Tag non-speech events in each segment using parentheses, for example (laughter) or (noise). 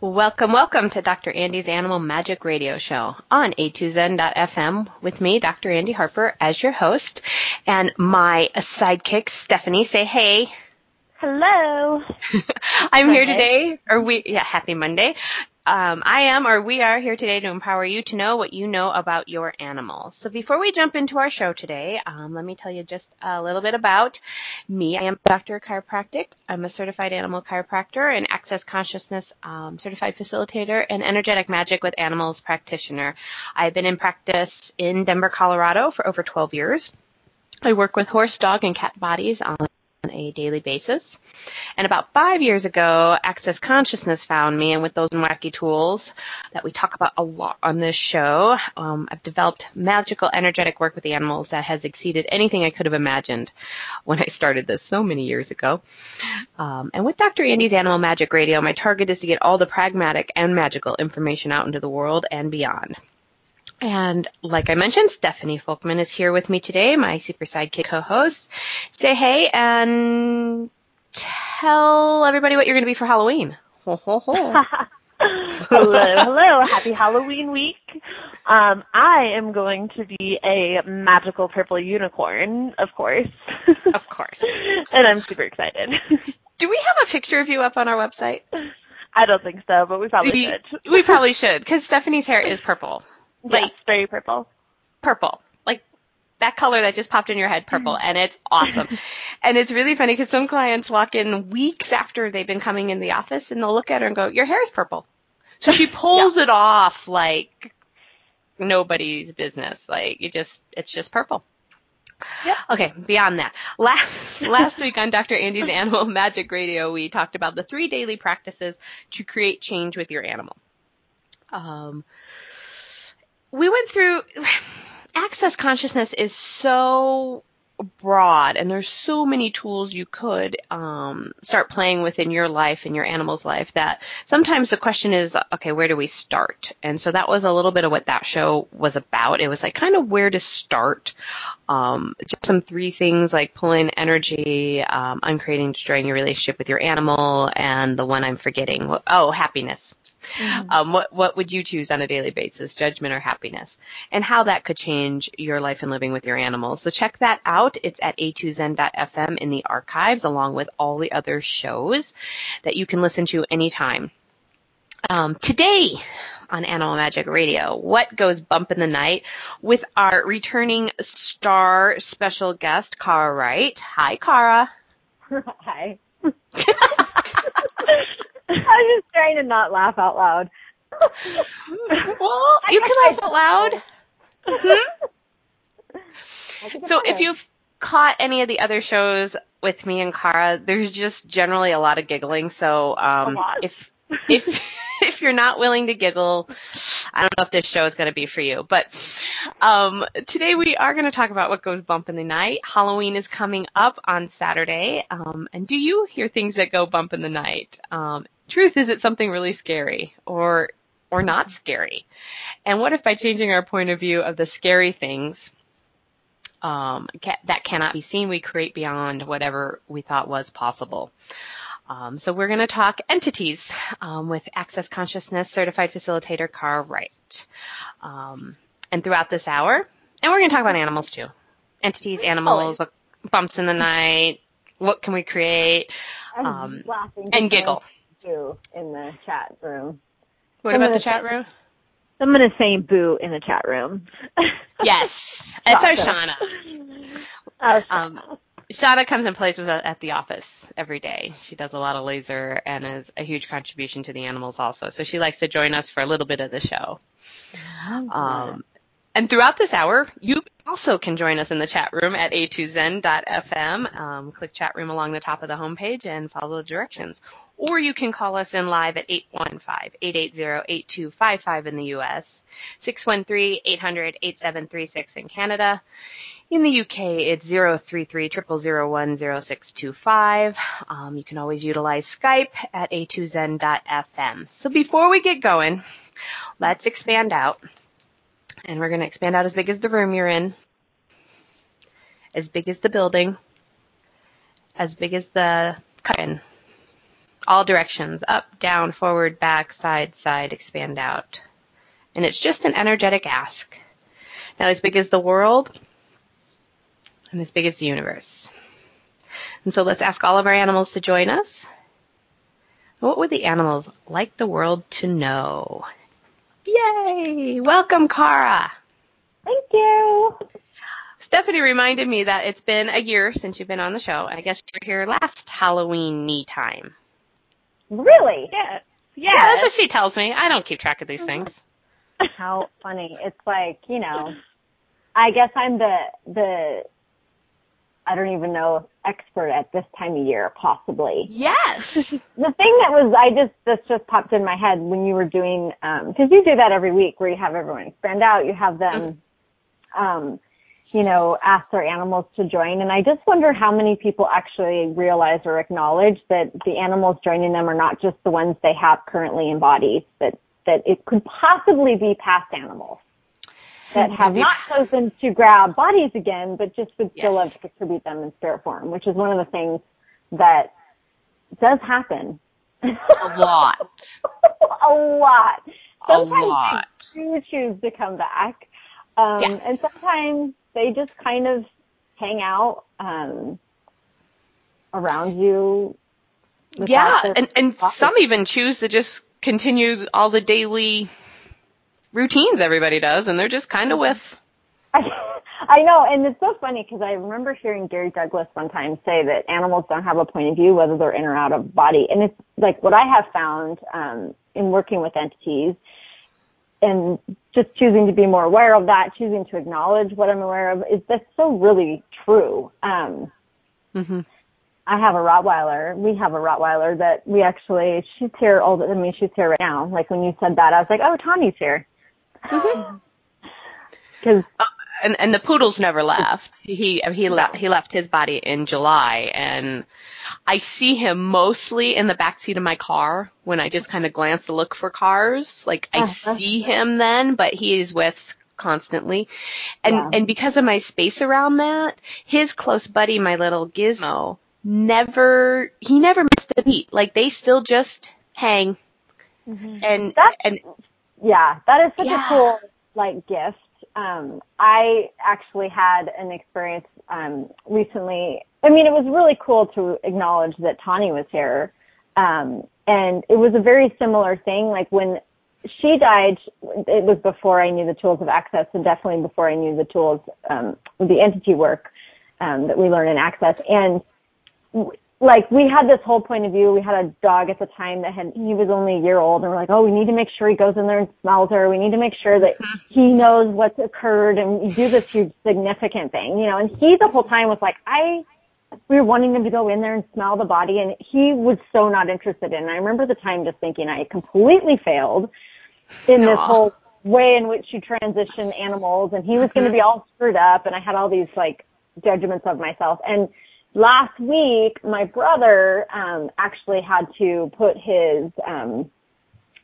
Welcome, welcome to Dr. Andy's Animal Magic Radio Show on a2zen.fm with me, Dr. Andy Harper, as your host, and my sidekick, Stephanie. Say hey. Hello. (laughs) I'm here today, or we, yeah, happy Monday. Um, I am, or we are here today to empower you to know what you know about your animals. So before we jump into our show today, um, let me tell you just a little bit about me. I am a Dr. Chiropractic. I'm a certified animal chiropractor and access consciousness um, certified facilitator and energetic magic with animals practitioner. I've been in practice in Denver, Colorado for over 12 years. I work with horse, dog, and cat bodies on a daily basis. And about five years ago, Access Consciousness found me, and with those wacky tools that we talk about a lot on this show, um, I've developed magical, energetic work with the animals that has exceeded anything I could have imagined when I started this so many years ago. Um, and with Dr. Andy's Animal Magic Radio, my target is to get all the pragmatic and magical information out into the world and beyond. And like I mentioned, Stephanie Folkman is here with me today, my super sidekick co-host. Say hey and tell everybody what you're going to be for Halloween. Ho, ho, ho. (laughs) hello, hello. Happy Halloween week. Um, I am going to be a magical purple unicorn, of course. Of course. (laughs) and I'm super excited. (laughs) Do we have a picture of you up on our website? I don't think so, but we probably we, should. We probably should, because Stephanie's hair is purple. Like yes, very purple. Purple. Like that color that just popped in your head, purple, and it's awesome. (laughs) and it's really funny because some clients walk in weeks after they've been coming in the office and they'll look at her and go, "Your hair is purple." So she (laughs) pulls yeah. it off like nobody's business. Like it just, it's just purple. Yep. Okay, beyond that. Last (laughs) last week on Dr. Andy's Animal Magic Radio, we talked about the three daily practices to create change with your animal. Um, we went through access consciousness is so broad and there's so many tools you could um, start playing with in your life and your animal's life that sometimes the question is okay where do we start? And so that was a little bit of what that show was about. It was like kind of where to start. Um, just some three things like pulling energy um, uncreating destroying your relationship with your animal and the one i'm forgetting. Oh happiness Mm-hmm. Um, what what would you choose on a daily basis, judgment or happiness, and how that could change your life and living with your animals. So check that out. It's at a2zen.fm in the archives, along with all the other shows that you can listen to anytime. Um, today on Animal Magic Radio, what goes bump in the night with our returning star special guest, Cara Wright. Hi, Cara. (laughs) Hi. (laughs) I was just trying to not laugh out loud. (laughs) well, you can laugh out loud. Hmm? So if you've caught any of the other shows with me and Cara, there's just generally a lot of giggling. So um, if if (laughs) if you're not willing to giggle, I don't know if this show is going to be for you. But um, today we are going to talk about what goes bump in the night. Halloween is coming up on Saturday. Um, and do you hear things that go bump in the night? Um, truth is, it something really scary or or not scary? And what if by changing our point of view of the scary things um, ca- that cannot be seen, we create beyond whatever we thought was possible? Um, so we're going to talk entities um, with Access Consciousness Certified Facilitator Cara Wright. Um, and throughout this hour, and we're going to talk about animals too. Entities, animals, what bumps in the night, what can we create, um, and giggle. Boo in the chat room. What Someone about the chat room? Someone is saying boo in the chat room. (laughs) yes, it's our Shauna. (laughs) Oh, um, Shauna comes and plays with us at the office every day. She does a lot of laser and is a huge contribution to the animals also. So she likes to join us for a little bit of the show. Um, and throughout this hour, you also can join us in the chat room at a2zen.fm. Um, click chat room along the top of the homepage and follow the directions. Or you can call us in live at 815-880-8255 in the U.S., 613-800-8736 in Canada. In the UK, it's 033 0625 um, You can always utilize Skype at a2zen.fm. So before we get going, let's expand out. And we're going to expand out as big as the room you're in, as big as the building, as big as the curtain. All directions, up, down, forward, back, side, side, expand out. And it's just an energetic ask. Now as big as the world, and as big as the universe. And so let's ask all of our animals to join us. What would the animals like the world to know? Yay! Welcome, Cara. Thank you. Stephanie reminded me that it's been a year since you've been on the show, and I guess you were here last Halloween me time. Really? Yeah. Yeah, that's what she tells me. I don't keep track of these things. How funny. It's like, you know, I guess I'm the, the, I don't even know, expert at this time of year, possibly. Yes. (laughs) The thing that was, I just, this just popped in my head when you were doing, um, cause you do that every week where you have everyone expand out, you have them, um, you know, ask their animals to join. And I just wonder how many people actually realize or acknowledge that the animals joining them are not just the ones they have currently in bodies, that, that it could possibly be past animals that have not chosen to grab bodies again, but just would still Yes. love to contribute them in spirit form, which is one of the things that does happen. A lot. (laughs) a lot. A Sometimes lot. they do choose to come back. Um, Yeah. and sometimes they just kind of hang out, um, around you. Yeah, and, and bodies. some even choose to just continue all the daily routines everybody does, and they're just kind of with. (laughs) I know, and it's so funny because I remember hearing Gary Douglas one time say that animals don't have a point of view whether they're in or out of body, and it's like what I have found um, in working with entities, and just choosing to be more aware of that, choosing to acknowledge what I'm aware of, is that's so really true. Um, hmm I have a Rottweiler. We have a Rottweiler that we actually, she's here all the, I mean, she's here right now. Like when you said that, I was like, oh, Tommy's here. (laughs) Cause And and the poodle's never left. He he left he left his body in July, and I see him mostly in the back seat of my car when I just kind of glance to look for cars. Like I Uh-huh. see him then, but he is with constantly. And Yeah. and because of my space around that, his close buddy, my little Gizmo, never he never missed a beat. Like they still just hang. And That's- and yeah, that is such Yeah. a cool like gift. Um, I actually had an experience um, recently. I mean, it was really cool to acknowledge that Tawny was here, um, and it was a very similar thing. Like when she died, it was before I knew the tools of access, and definitely before I knew the tools, um, the entity work um, that we learn in access. And like we had this whole point of view. We had a dog at the time that had he was only a year old, and we're like, oh, we need to make sure he goes in there and smells her. We need to make sure that mm-hmm. he knows what's occurred, and we do this huge significant thing, you know. And he the whole time was like, I. We were wanting him to go in there and smell the body, and he was so not interested in. it. And I remember the time just thinking I completely failed in this whole way in which you transition animals, and he was going to mm-hmm. be all screwed up, and I had all these like judgments of myself. And last week, my brother um, actually had to put his um,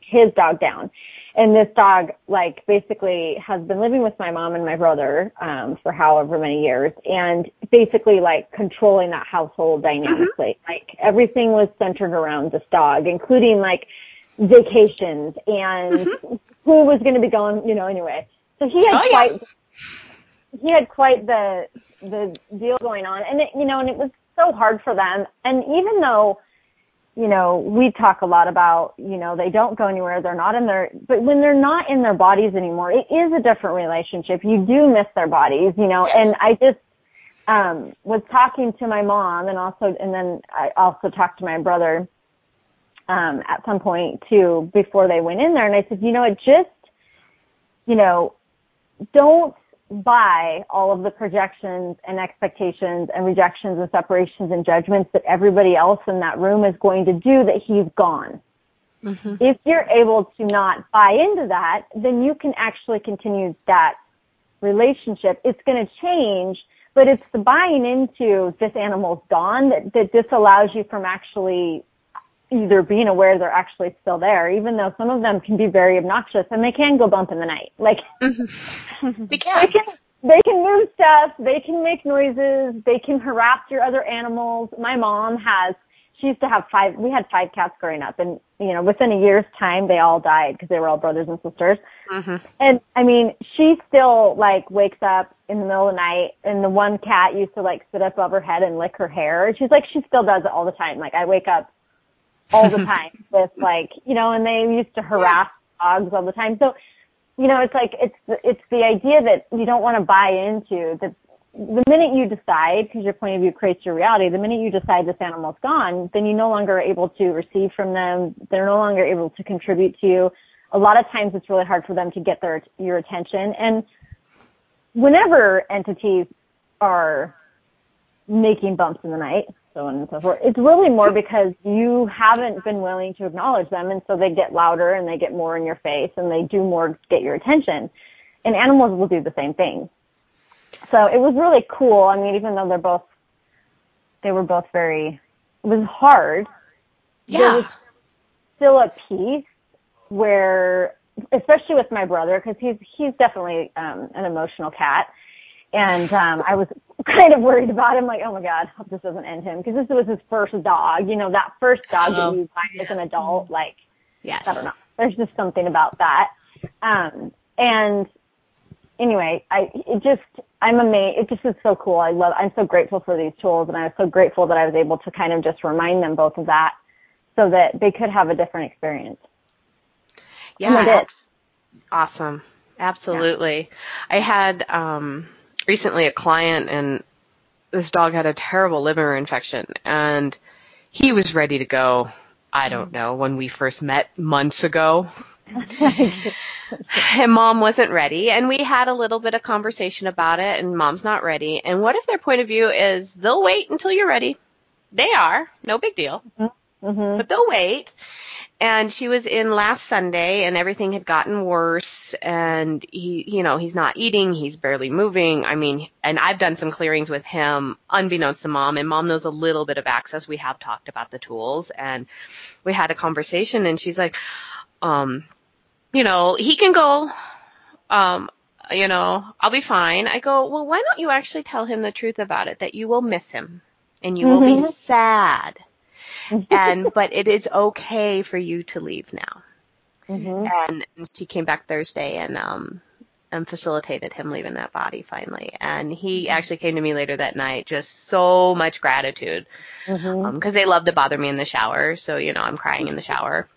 his dog down, and this dog like basically has been living with my mom and my brother um, for however many years, and basically like controlling that household dynamically. Like everything was centered around this dog, including like vacations and who was going to be going, you know. Anyway, so he had Oh, yeah. quite he had quite the the deal going on. And it, you know and it was so hard for them. And even though you know we talk a lot about you know they don't go anywhere they're not in their but when they're not in their bodies anymore it is a different relationship. You do miss their bodies you know. And i just um was talking to my mom and also and then i also talked to my brother um at some point too before they went in there. And i said you know it just you know don't by all of the projections and expectations and rejections and separations and judgments that everybody else in that room is going to do that he's gone. Mm-hmm. If you're able to not buy into that, then you can actually continue that relationship. It's going to change, but it's the buying into this animal's gone that, that disallows you from actually either being aware they're actually still there, even though some of them can be very obnoxious and they can go bump in the night. Like mm-hmm. (laughs) they can. They can they can move stuff, they can make noises, they can harass your other animals. My mom has she used to have five we had five cats growing up and you know within a year's time they all died because they were all brothers and sisters mm-hmm. and i mean she still like wakes up in the middle of the night and the one cat used to like sit up above her head and lick her hair she's like she still does it all the time like i wake up all the (laughs) time with like, you know, and they used to harass dogs all the time. So, you know, it's like, it's, the, it's the idea that you don't want to buy into that the minute you decide, because your point of view creates your reality, the minute you decide this animal's gone, then you no longer are able to receive from them. They're no longer able to contribute to you. A lot of times it's really hard for them to get their, your attention. And whenever entities are making bumps in the night, so on and so forth. It's really more because you haven't been willing to acknowledge them and so they get louder and they get more in your face and they do more to get your attention. And animals will do the same thing. So it was really cool. I mean, even though they're both, they were both very, it was hard. Yeah. There was still a piece where, especially with my brother, because he's, he's definitely, um, an emotional cat and um I was kind of worried about him, like, oh my god, hope this doesn't end him, because this was his first dog. You know, that first dog oh, that you buy yeah. as an adult, like, yes. I don't know. There's just something about that. Um, and anyway, I it just I'm amazed. It just is so cool. I love. I'm so grateful for these tools, and I was so grateful that I was able to kind of just remind them both of that, so that they could have a different experience. Yeah, that's awesome. Absolutely. Yeah. I had um recently a client and this dog had a terrible liver infection and he was ready to go. I don't know, when we first met months ago. (laughs) and mom wasn't ready and we had a little bit of conversation about it and mom's not ready. And what if their point of view is they'll wait until you're ready? They are, no big deal. Mm-hmm. mm-hmm. But they'll wait and she was in last Sunday and everything had gotten worse and he, you know, he's not eating, he's barely moving. I mean, and I've done some clearings with him unbeknownst to mom and mom knows a little bit of access. We have talked about the tools and we had a conversation and she's like, um, you know, he can go, um, you know, I'll be fine. I go, well, why don't you actually tell him the truth about it, that you will miss him and you mm-hmm. will be mm-hmm. sad and but it is okay for you to leave now. Mm-hmm. And she came back Thursday and um and facilitated him leaving that body finally. And he mm-hmm. actually came to me later that night, just so much gratitude, because mm-hmm. um, they love to bother me in the shower. So you know, I'm crying in the shower.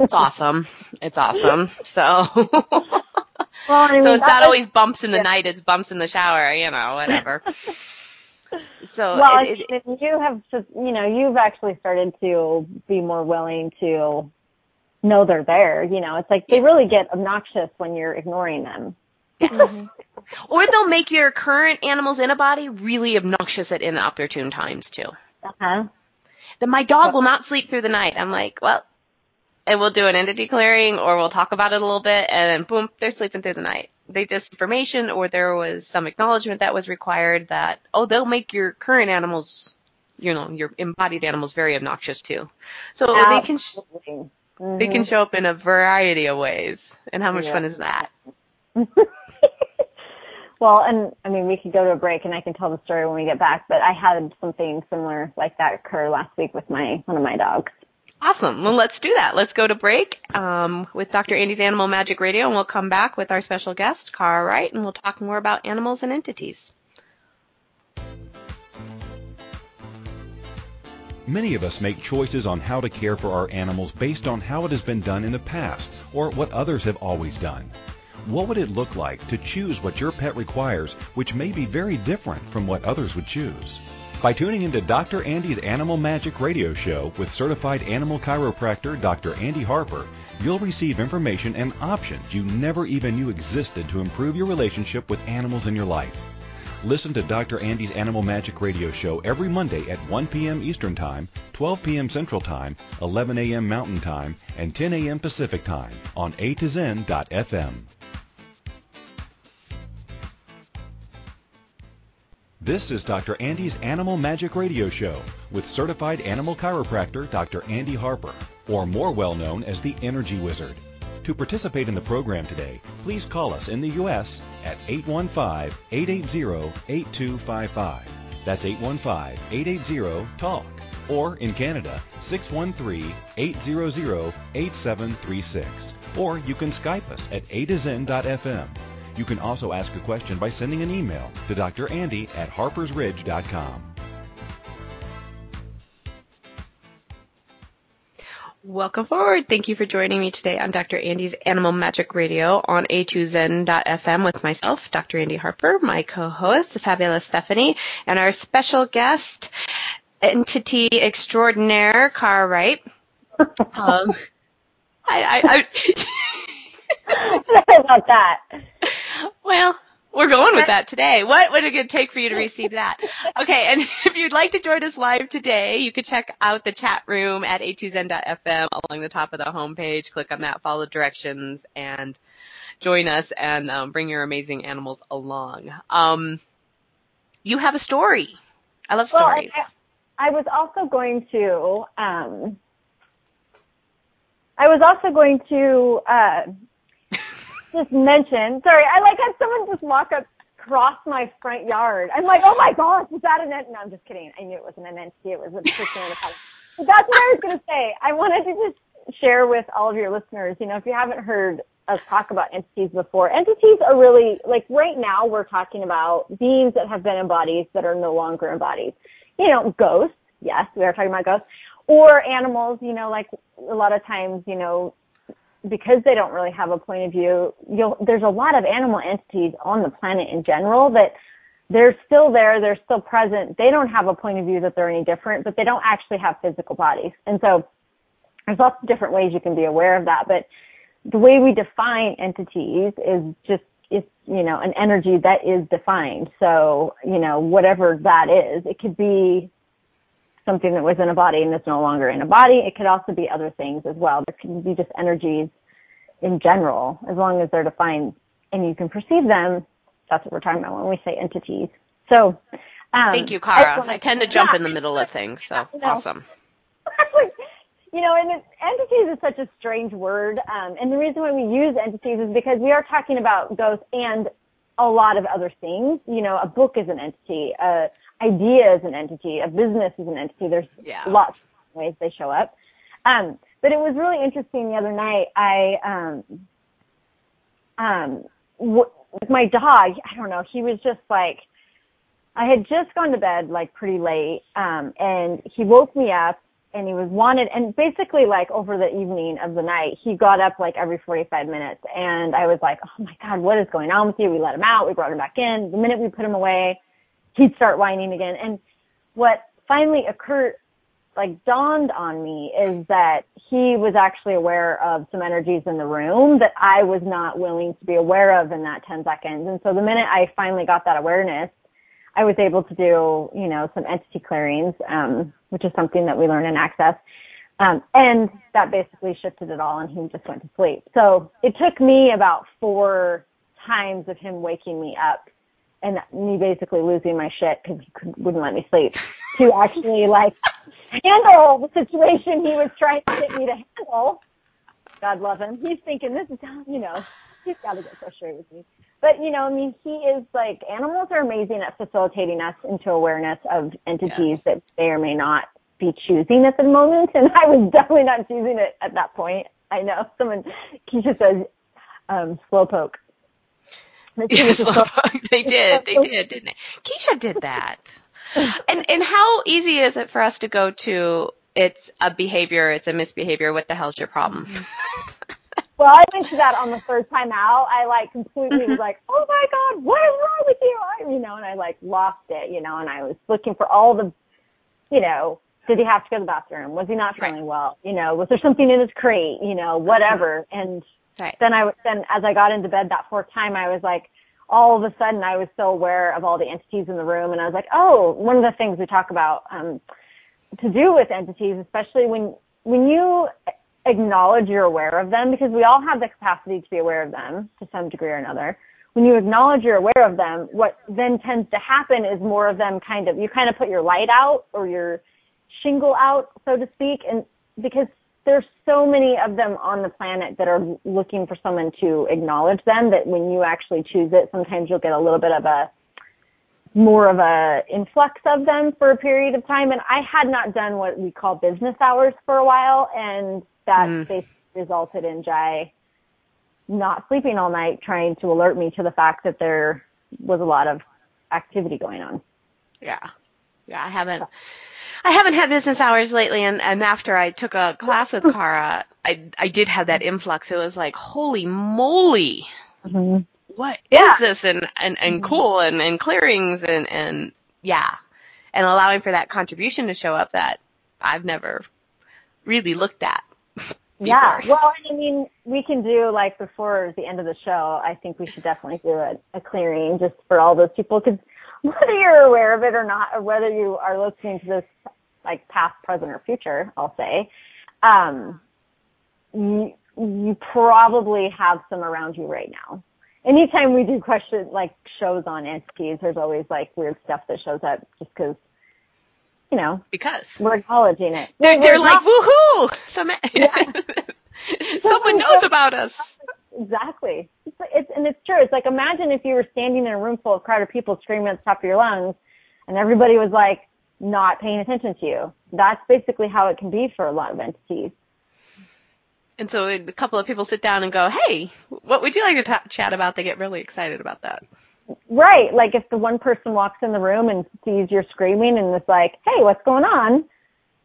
it's (laughs) awesome. It's awesome. So. (laughs) well, I mean, so it's not was, always bumps in the yeah. night. It's bumps in the shower. You know, whatever. (laughs) So well, it, it, you have just, you know, you've actually started to be more willing to know they're there. You know, it's like they really get obnoxious when you're ignoring them. mm-hmm. (laughs) Or they'll make your current animals in a body really obnoxious at inopportune times too. Uh huh. Then my dog will not sleep through the night. I'm like, well, and we'll do an entity clearing or we'll talk about it a little bit and then boom, they're sleeping through the night. They just information or there was some acknowledgement that was required that, oh, they'll make your current animals, you know, your embodied animals very obnoxious too. So Absolutely. they can, sh- mm-hmm. they can show up in a variety of ways. And how much yeah. fun is that? (laughs) well, and I mean, we could go to a break and I can tell the story when we get back, but I had something similar like that occur last week with my, one of my dogs. Awesome. Well, let's do that. Let's go to break um, with Dr. Andy's Animal Magic Radio, and we'll come back with our special guest, Cara Wright, and we'll talk more about animals and entities. Many of us make choices on how to care for our animals based on how it has been done in the past or what others have always done. What would it look like to choose what your pet requires, which may be very different from what others would choose? By tuning into Dr. Andy's Animal Magic radio show with certified animal chiropractor Dr. Andy Harper, you'll receive information and options you never even knew existed to improve your relationship with animals in your life. Listen to Dr. Andy's Animal Magic radio show every Monday at 1 p.m. Eastern Time, 12 p.m. Central Time, 11 a.m. Mountain Time, and 10 a.m. Pacific Time on A to Zen.fm. This is Dr. Andy's Animal Magic Radio Show with certified animal chiropractor Dr. Andy Harper, or more well known as the Energy Wizard. To participate in the program today, please call us in the U.S. at 815-880-8255. That's 815-880-TALK. Or in Canada, 613-800-8736. Or you can Skype us at a to. You can also ask a question by sending an email to Dr. Andy at harpersridge.com. Welcome forward. Thank you for joining me today on Dr. Andy's Animal Magic Radio on a2zen.fm with myself, Dr. Andy Harper, my co-host, the fabulous Stephanie, and our special guest, entity extraordinaire, Cara Wright. (laughs) Um, I, I, I (laughs) Sorry about that. (laughs) Well, we're going with that today. What would it take for you to receive that? (laughs) Okay, and (laughs) if you'd like to join us live today, you can check out the chat room at a2zen.fm along the top of the homepage. Click on that, follow directions, and join us and um, bring your amazing animals along. Um, you have a story. I love stories. Well, I, I, was also going to. Um, I was also going to uh, just mention, sorry, I like had someone just walk up across my front yard. I'm like, oh my gosh, is that an entity? No, I'm just kidding. I knew it wasn't an entity. It was a person in a (laughs) But that's what I was going to say. I wanted to just share with all of your listeners, you know, if you haven't heard us talk about entities before, entities are really, like right now we're talking about beings that have been in bodies that are no longer in bodies. You know, ghosts, yes, we are talking about ghosts, or animals, you know, like a lot of times, you know, because they don't really have a point of view, there's a lot of animal entities on the planet in general that they're still there, they're still present. They don't have a point of view that they're any different, but they don't actually have physical bodies. And so there's lots of different ways you can be aware of that, but the way we define entities is just it's you know an energy that is defined. So you know whatever that is, it could be something that was in a body and is no longer in a body. It could also be other things as well. There can be just energies in general, as long as they're defined and you can perceive them. That's what we're talking about when we say entities. So, um, thank you, Cara. I, I tend to jump yeah, in the middle of things, so you know, awesome. you know, and entities is such a strange word, um, and the reason why we use entities is because we are talking about ghosts and a lot of other things. You know, a book is an entity, a idea is an entity, a business is an entity. There's yeah. lots of ways they show up. Um, but it was really interesting the other night. I, um, um, w- with my dog, I don't know, he was just like, I had just gone to bed like pretty late, um, and he woke me up and he was wanted and basically like over the evening of the night he got up like every 45 minutes and I was like oh my god what is going on with you we let him out we brought him back in the minute we put him away he'd start whining again. And what finally occurred, like dawned on me is that he was actually aware of some energies in the room that I was not willing to be aware of in that 10 seconds. And so the minute I finally got that awareness, I was able to do, you know, some entity clearings, um, which is something that we learn in Access. Um, and that basically shifted it all and he just went to sleep. So it took me about four times of him waking me up and me basically losing my shit because he wouldn't let me sleep to actually like handle the situation he was trying to get me to handle. God love him. He's thinking this is how, you know, he's got to get frustrated with me. But, you know, I mean, he is like, animals are amazing at facilitating us into awareness of entities yes. that may or may not be choosing at the moment. And I was (laughs) definitely not choosing it at that point. I know someone, Keisha says, um, slowpoke. Yes, (laughs) they (laughs) did. They did, didn't they? Keisha did that. And and how easy is it for us to go to it's a behavior, it's a misbehavior, what the hell's your problem? Mm-hmm. (laughs) well, I went to that on the third time out. I like completely mm-hmm. was like, oh my god, what is wrong with you? I, you know, and I like lost it, you know, and I was looking for all the, you know, did he have to go to the bathroom? Was he not feeling right. well? You know, was there something in his crate? You know, whatever. Mm-hmm. And right. then I then as I got into bed that fourth time, I was like, all of a sudden I was so aware of all the entities in the room, and I was like, oh, one of the things we talk about um, to do with entities, especially when when you acknowledge you're aware of them, because we all have the capacity to be aware of them to some degree or another. When you acknowledge you're aware of them, what then tends to happen is more of them kind of, you kind of put your light out or your shingle out, so to speak, and because there's so many of them on the planet that are looking for someone to acknowledge them that when you actually choose it, sometimes you'll get a little bit of a more of a influx of them for a period of time. And I had not done what we call business hours for a while, and that mm. basically resulted in Jai not sleeping all night trying to alert me to the fact that there was a lot of activity going on. Yeah. Yeah, I haven't I haven't had business hours lately and, and after I took a class with Cara, I I did have that influx. It was like, holy moly. Mm-hmm. What yeah. is this and and, and mm-hmm. cool and, and clearings and, and yeah. And allowing for that contribution to show up that I've never really looked at. (laughs) Yeah, well, I mean, we can do like before the end of the show. I think we should definitely do a, a clearing just for all those people because (laughs) whether you're aware of it or not, or whether you are listening to this like past, present, or future, I'll say, um, you, you probably have some around you right now. Anytime we do question like shows on entities, there's always like weird stuff that shows up just because you know, because we're acknowledging it. They're, they're like, woohoo! Some, yeah. (laughs) (laughs) someone knows about us. Exactly. It's, it's, and it's true. It's like imagine if you were standing in a room full of crowded people screaming at the top of your lungs, and everybody was like not paying attention to you. That's basically how it can be for a lot of entities. And so a couple of people sit down and go, "Hey, what would you like to t- chat about?" They get really excited about that. Right. Like if the one person walks in the room and sees you're screaming and is like, "Hey, what's going on?"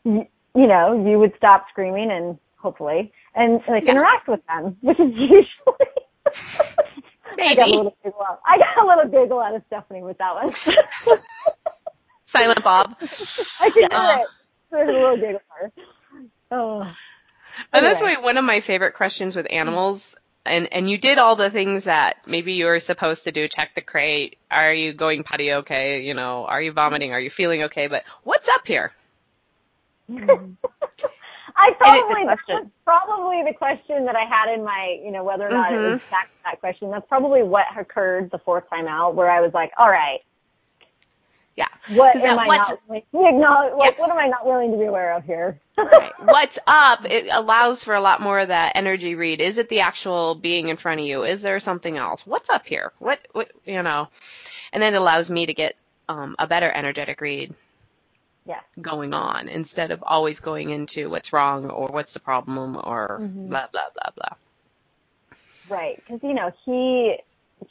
You, you know, you would stop screaming and hopefully and like yeah. interact with them, which is (laughs) usually. Maybe. (laughs) I got a little giggle out. I got a little giggle out of Stephanie with that one. (laughs) Silent Bob. I can do uh, it. There's a little giggle. Oh. Anyway. And that's why one of my favorite questions with animals and and you did all the things that maybe you were supposed to do check the crate are you going potty okay you know are you vomiting are you feeling okay but what's up here I probably that was probably the question that I had in my, you know, whether or not mm-hmm. it was back to that question. That's probably what occurred the fourth time out, where I was like, all right, yeah. What am I not willing (laughs) to acknowledge? Yeah. what am I not willing to be aware of here? (laughs) right. What's up? It allows for a lot more of that energy read. Is it the actual being in front of you? Is there something else? What's up here? What? What? You know? And then it allows me to get um, a better energetic read yeah. going on instead of always going into what's wrong or what's the problem or mm-hmm. blah blah blah blah. Right, because you know he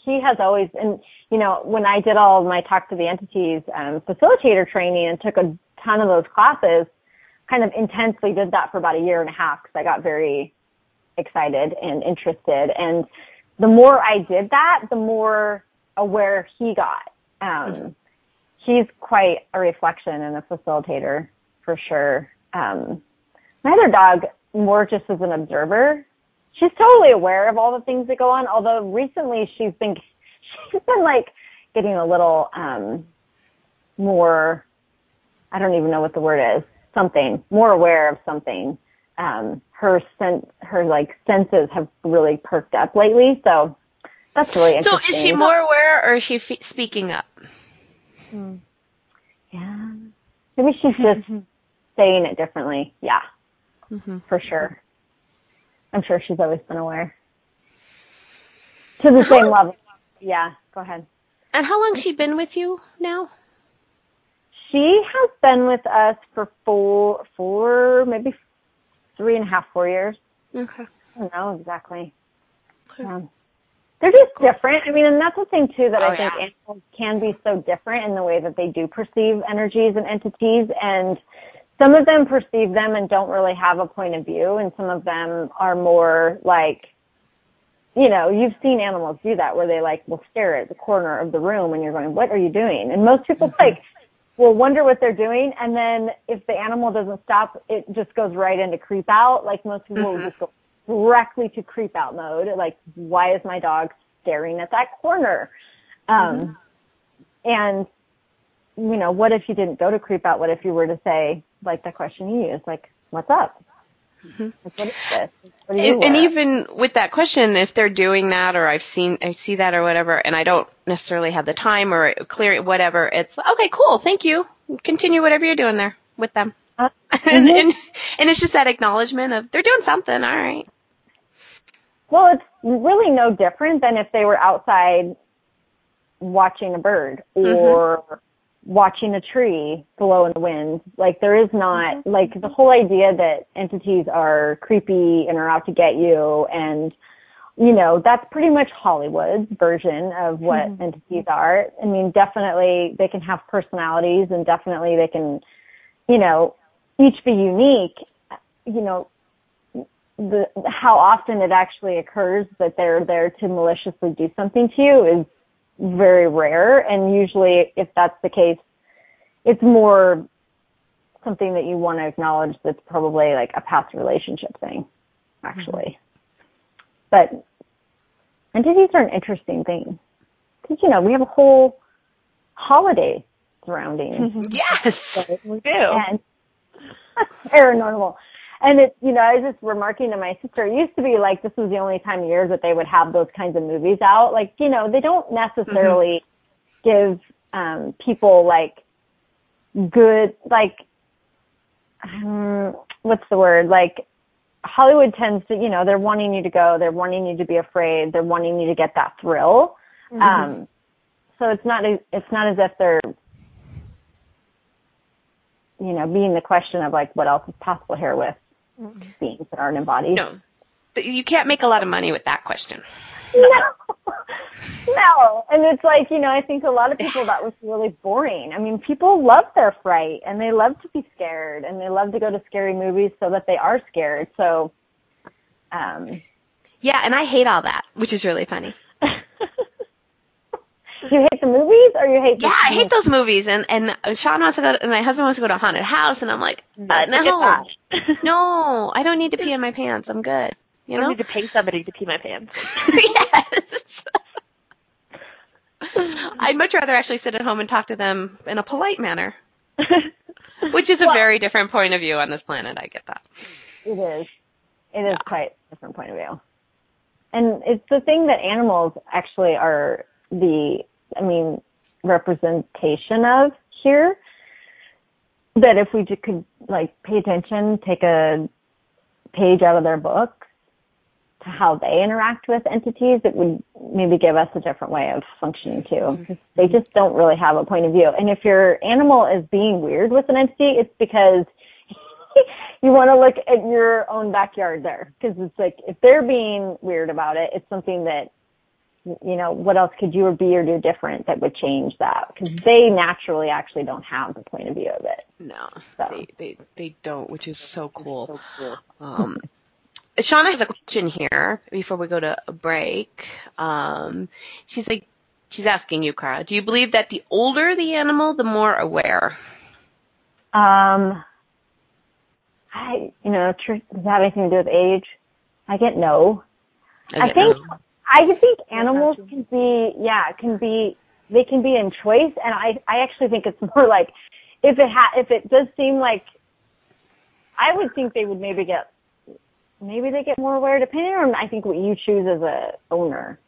he has always and you know when I did all my talk to the entities um, facilitator training and took a ton of those classes, kind of intensely did that for about a year and a half because I got very excited and interested and the more I did that, the more aware he got. Um, mm-hmm he's quite a reflection and a facilitator for sure. Um, my other dog more just as an observer. She's totally aware of all the things that go on, although recently she's been, (laughs) she's been like getting a little, um, more, I don't even know what the word is, something, more aware of something. Um, her sense, her like senses have really perked up lately, so that's really interesting. So is she more aware or is she f- speaking up? Hmm. Yeah. Maybe she's (laughs) just saying it differently. Yeah. Mm-hmm. For sure. I'm sure she's always been aware. To the same level. Yeah. Go ahead. And how long she been with you now? She has been with us for four, four, maybe three and a half, four years. Okay. I don't know exactly. Okay. Um, they're just different. I mean, and that's the thing too that oh, I think yeah. animals can be so different in the way that they do perceive energies and entities. And some of them perceive them and don't really have a point of view, and some of them are more like you know, you've seen animals do that where they like will stare at the corner of the room and you're going, what are you doing? And most people mm-hmm. like will wonder what they're doing. And then if the animal doesn't stop, it just goes right into creep out. Like most people mm-hmm. will just go directly to creep out mode. Like, why is my dog staring at that corner? Um, mm-hmm. and you know, what if you didn't go to creep out? What if you were to say, like the question you used, like, what's up? Mm-hmm. and, and even with that question, if they're doing that, or I've seen, I see that, or whatever, and I don't necessarily have the time or clear whatever, it's okay, cool, thank you. Continue whatever you're doing there with them, uh, (laughs) mm-hmm. and, and and it's just that acknowledgement of they're doing something. All right. Well, it's really no different than if they were outside watching a bird or mm-hmm watching a tree blow in the wind. Like there is not mm-hmm. like the whole idea that entities are creepy and are out to get you and you know, that's pretty much Hollywood's version of what mm-hmm. entities are. I mean, definitely they can have personalities and definitely they can, you know, each be unique. You know, the, how often it actually occurs that they're there to maliciously do something to you is very rare. And usually if that's the case, it's more something that you want to acknowledge that's probably like a past relationship thing, actually. Mm-hmm. But entities are an interesting thing. Because, you know, we have a whole holiday surrounding. Mm-hmm. Yes, we do. And (laughs) paranormal. And it, you know, I was just remarking to my sister, it used to be like this was the only time of year that they would have those kinds of movies out. Like, you know, they don't necessarily mm-hmm. give um people like good like um, what's the word like Hollywood tends to, you know, they're wanting you to go, they're wanting you to be afraid, they're wanting you to get that thrill. Mm-hmm. Um, so it's not, it's not as if they're, you know, being the question of like what else is possible here with. Beings that aren't embodied. No, you can't make a lot of money with that question. No, (laughs) no. And it's like, you know, I think a lot of people that was really boring. I mean, people love their fright and they love to be scared and they love to go to scary movies so that they are scared. So, um, yeah, and I hate all that, which is really funny. You hate the movies or you hate yeah i hate those movies and and sean wants to go to, and my husband wants to go to a haunted house and i'm like uh, no (laughs) no i don't need to pee in my pants i'm good you know? I need to pay somebody to pee my pants. (laughs) yes. I'd much rather actually sit at home and talk to them in a polite manner. (laughs) Which is a well, very different point of view on this planet, I get that. It is. It is yeah. quite a different point of view. And it's the thing that animals actually are the, I mean, representation of here. That if we could like pay attention, take a page out of their book, to how they interact with entities, it would maybe give us a different way of functioning too. Mm-hmm. They just don't really have a point of view. And if your animal is being weird with an entity, it's because (laughs) you want to look at your own backyard there. Cause it's like, if they're being weird about it, it's something that, you know, what else could you or be or do different that would change that? Cause they naturally actually don't have the point of view of it. No, so. they, they, they don't, which is so cool. So cool. Um, Shauna has a question here before we go to a break. Um, she's like, she's asking you, Cara, do you believe that the older the animal, the more aware? Um, I, you know, does that have anything to do with age? I get no. I, I think, no. I think animals can be, yeah, can be, they can be in choice, and I, I actually think it's (laughs) more like, if it ha, if it does seem like, I would think they would maybe get maybe they get more aware depending on I think what you choose as a owner.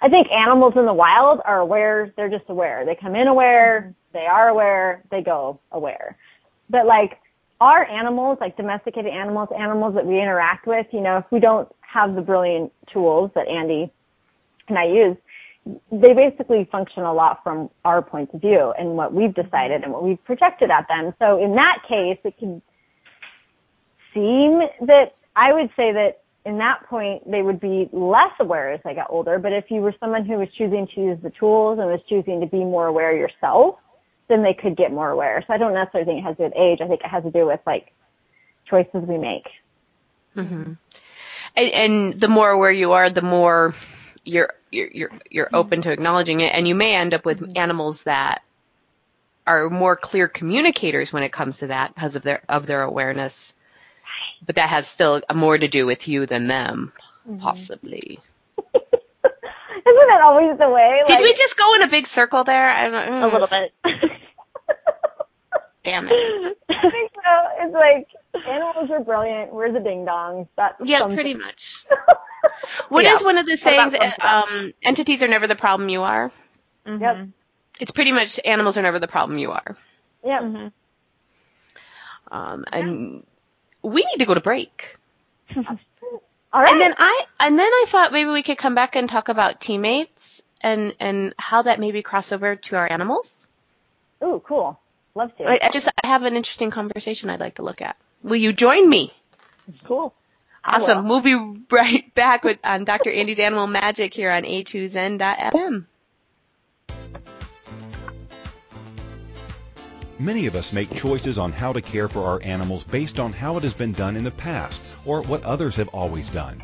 I think animals in the wild are aware, they're just aware. They come in aware, mm-hmm. they are aware, they go aware. But like our animals, like domesticated animals, animals that we interact with, you know, if we don't have the brilliant tools that Andy and I use, they basically function a lot from our point of view and what we've decided and what we've projected at them. So in that case, it can seem that I would say that in that point, they would be less aware as they got older. But if you were someone who was choosing to use the tools and was choosing to be more aware yourself, then they could get more aware. So I don't necessarily think it has to do with age. I think it has to do with like choices we make. Mm-hmm. and, and the more aware you are, the more you're you're you're, you're open to acknowledging it, and you may end up with Mm-hmm. animals that are more clear communicators when it comes to that because of their of their awareness. But that has still more to do with you than them, Mm-hmm. possibly. (laughs) Isn't it always the way? Did we just go in a big circle there? I don't, A little bit. (laughs) Damn it. I think so. It's like animals are brilliant. We're the ding dongs. That's Yeah, something. pretty much. (laughs) What is Yeah. one of the What sayings? about Um, entities are never the problem you are. Mhm. Yep. It's pretty much animals are never the problem you are. Yep. Mhm. Um, and we need to go to break. (laughs) All right. And then I and then I thought maybe we could come back and talk about teammates and and how that maybe cross over to our animals. Ooh, cool. Love to. I, I just I have an interesting conversation I'd like to look at. Will you join me? Cool. Awesome. We'll be right (laughs) back with on Dr. Andy's Animal Magic here on A2Zen.fm. Many of us make choices on how to care for our animals based on how it has been done in the past or what others have always done.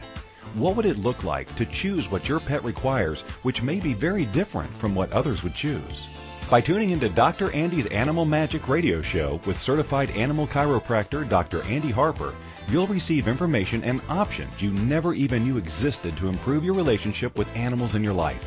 What would it look like to choose what your pet requires, which may be very different from what others would choose? By tuning into Dr. Andy's Animal Magic radio show with certified animal chiropractor Dr. Andy Harper, you'll receive information and options you never even knew existed to improve your relationship with animals in your life.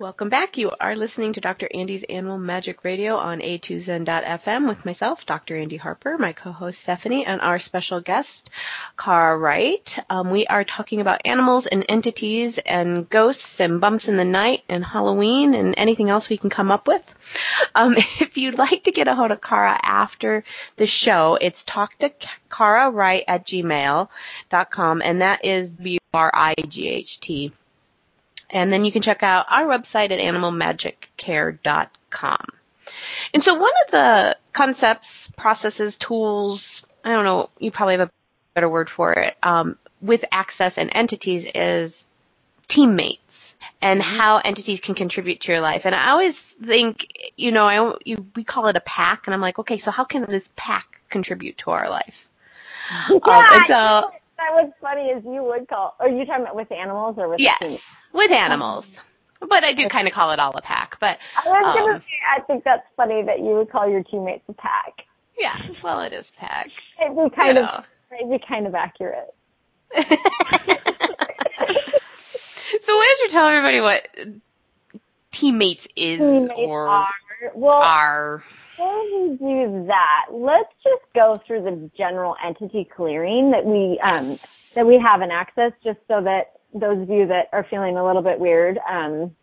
Welcome back. You are listening to Dr. Andy's Animal Magic Radio on A2Zen.fm with myself, Dr. Andy Harper, my co-host Stephanie, and our special guest, Cara Bright. Um, we are talking about animals and entities and ghosts and bumps in the night and Halloween and anything else we can come up with. Um, (laughs) if you'd like to get a hold of Cara after the show, it's talk to Cara Bright at gmail.com, and that is B-R-I-G-H-T. And then you can check out our website at animalmagiccare.com. And so one of the concepts, processes, tools, I don't know, you probably have a better word for it, um, with access and entities is teammates and how entities can contribute to your life. And I always think, you know, I, you, we call it a pack, and I'm like, okay, so how can this pack contribute to our life? (laughs) Yeah, Um, and so, that was funny as you would call. Are you talking about with animals or with yes, humans? with animals. But I do kind of call it all a pack. But I was gonna Um, say I think that's funny that you would call your teammates a pack. yeah, well, it is pack. It'd be kind You of it'd be kind of accurate. (laughs) so why don't you tell everybody what teammates is Teammates or are well are? before we do that, let's just go through the general entity clearing that we um, that we have in access, just so that those of you that are feeling a little bit weird, um,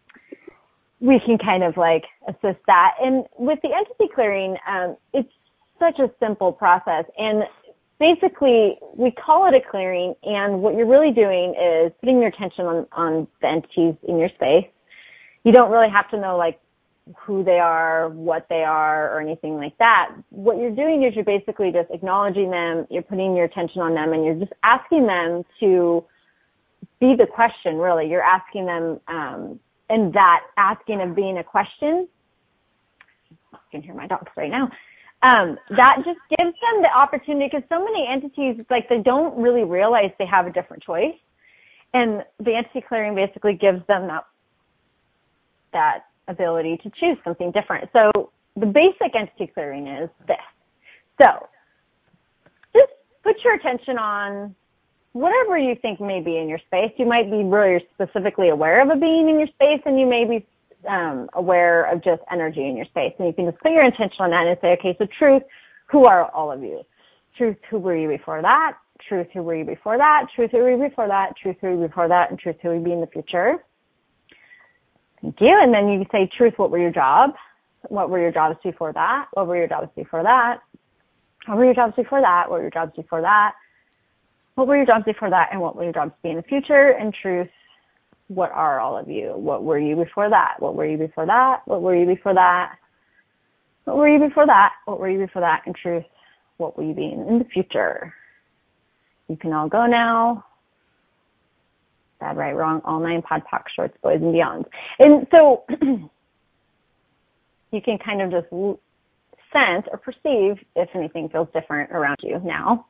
we can kind of like assist that. And with the entity clearing, um, it's such a simple process, and basically we call it a clearing. And what you're really doing is putting your attention on on the entities in your space. You don't really have to know like who they are, what they are, or anything like that. What you're doing is you're basically just acknowledging them, you're putting your attention on them, and you're just asking them to be the question, really. You're asking them, um, and that asking of being a question, you can hear my dogs right now, um, that just gives them the opportunity, because so many entities, it's like they don't really realize they have a different choice. And the entity clearing basically gives them that that ability to choose something different. So the basic entity clearing is this. So just put your attention on whatever you think may be in your space. You might be really specifically aware of a being in your space and you may be um, aware of just energy in your space. And you can just put your intention on that and say, okay, so truth, who are all of you? Truth, who were you before that? Truth, who were you before that? Truth, who were you before that? Truth, who were you before that? And truth, who will you be in the future? Thank you. And then you say, truth, what were your jobs? What were your jobs before that? What were your jobs before that? What were your jobs before that? What were your jobs before that? What were your jobs before that? And what will your jobs be in the future? And truth, what are all of you? What were you before that? What were you before that? What were you before that? What were you before that? What were you before that? In truth, what will you be in the future? You can all go now. Bad, right, wrong, all nine pod poc shorts, boys and beyonds. And so (clears throat) you can kind of just sense or perceive if anything feels different around you now.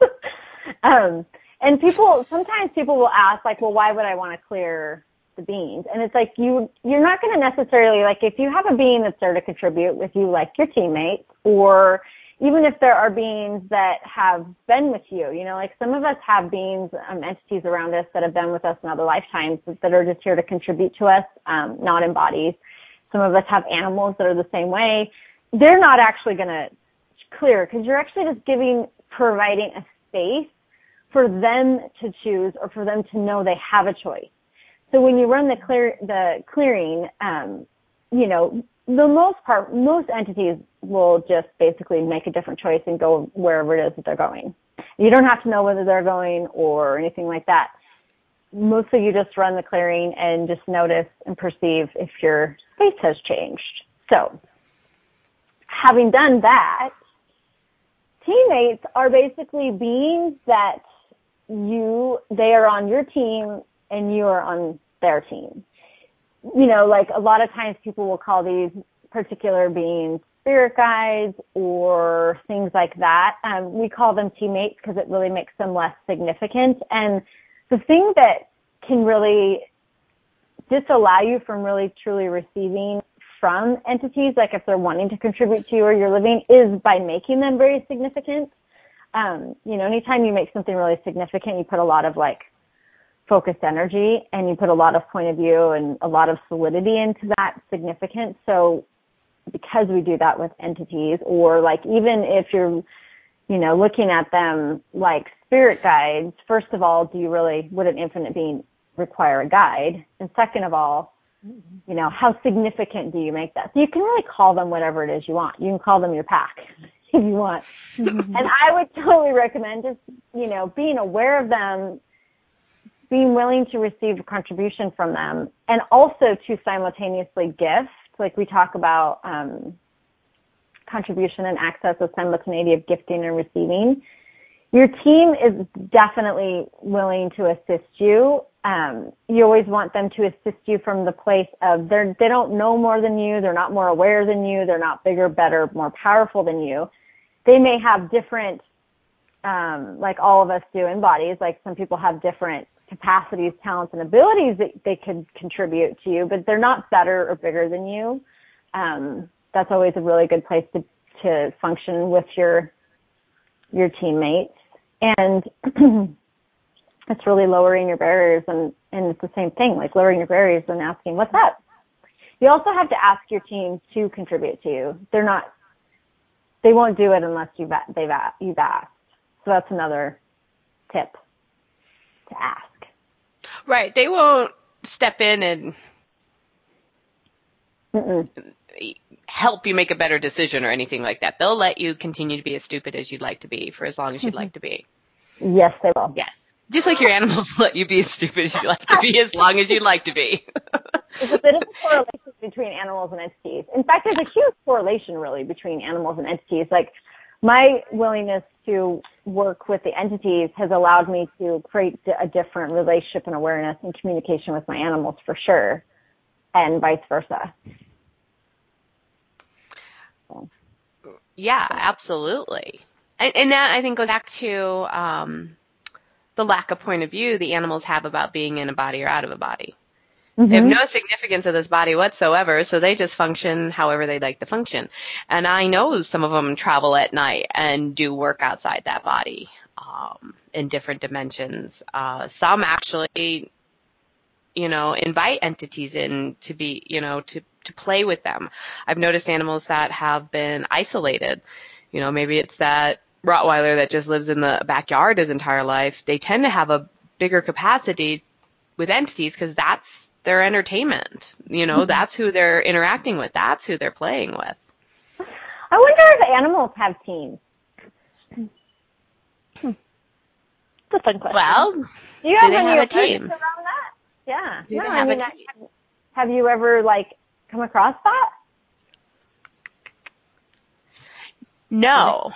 (laughs) um, and people, sometimes people will ask like, well, why would I want to clear the beans? And it's like you, you're not going to necessarily like if you have a bean that's there to contribute with you, like your teammates, or even if there are beings that have been with you, you know, like some of us have beings, um, entities around us that have been with us in other lifetimes that are just here to contribute to us, um, not in bodies. Some of us have animals that are the same way. They're not actually going to clear because you're actually just giving, providing a space for them to choose or for them to know they have a choice. So when you run the clear, the clearing, um, you know, the most part, most entities will just basically make a different choice and go wherever it is that they're going. You don't have to know whether they're going or anything like that. Mostly you just run the clearing and just notice and perceive if your space has changed. So, having done that, teammates are basically beings that you, they are on your team and you are on their team. You know, like a lot of times people will call these particular beings spirit guides or things like that. Um, we call them teammates because it really makes them less significant. And the thing that can really disallow you from really truly receiving from entities, like if they're wanting to contribute to you or you're living, is by making them very significant um, you know, anytime you make something really significant, you put a lot of like focused energy and you put a lot of point of view and a lot of solidity into that significance. So because we do that with entities or like even if you're, you know, looking at them like spirit guides, first of all, do you really, would an infinite being require a guide? And second of all, mm-hmm. you know, how significant do you make that? So you can really call them whatever it is you want. You can call them your pack (laughs) if you want. Mm-hmm. and I would totally recommend just, you know, being aware of them, being willing to receive a contribution from them, and also to simultaneously gift. Like we talk about um, contribution and access of simultaneity of gifting and receiving. Your team is definitely willing to assist you. Um, you always want them to assist you from the place of they're, they don't know more than you, they're not more aware than you, they're not bigger, better, more powerful than you they may have different, um, like all of us do in bodies, like some people have different capacities, talents, and abilities that they could contribute to you, but they're not better or bigger than you. Um, that's always a really good place to, to function with your, your teammates. And (clears throat) it's really lowering your barriers and, and it's the same thing, like lowering your barriers and asking, what's up? You also have to ask your team to contribute to you. They're not they won't do it unless you've they've you've asked. So that's another tip to ask. Right. They won't step in and Mm-mm. help you make a better decision or anything like that. They'll let you continue to be as stupid as you'd like to be for as long as you'd mm-hmm. like to be. Yes, they will. Yes. Just like your animals (laughs) let you be as stupid as you like to be as long as you'd like to be. there's a bit of a correlation between animals and entities. In fact, there's a huge correlation really between animals and entities. Like my willingness to work with the entities has allowed me to create a different relationship and awareness and communication with my animals for sure, and vice versa. Yeah, absolutely. And, and, that I think goes back to um, the lack of point of view the animals have about being in a body or out of a body. Mm-hmm. They have no significance of this body whatsoever, so they just function however they like to function. And I know some of them travel at night and do work outside that body um, in different dimensions. Uh, some actually you know, invite entities in to be, you know, to, to play with them. I've noticed animals that have been isolated. You know, maybe it's that Rottweiler that just lives in the backyard his entire life. They tend to have a bigger capacity with entities because that's their entertainment. You know, mm-hmm. that's who they're interacting with. That's who they're playing with. I wonder if animals have teams. Hmm. It's a fun question. Well, do you have, do have a team around that? Yeah. Do no, they have I mean, a team? Have, have you ever like come across that? No,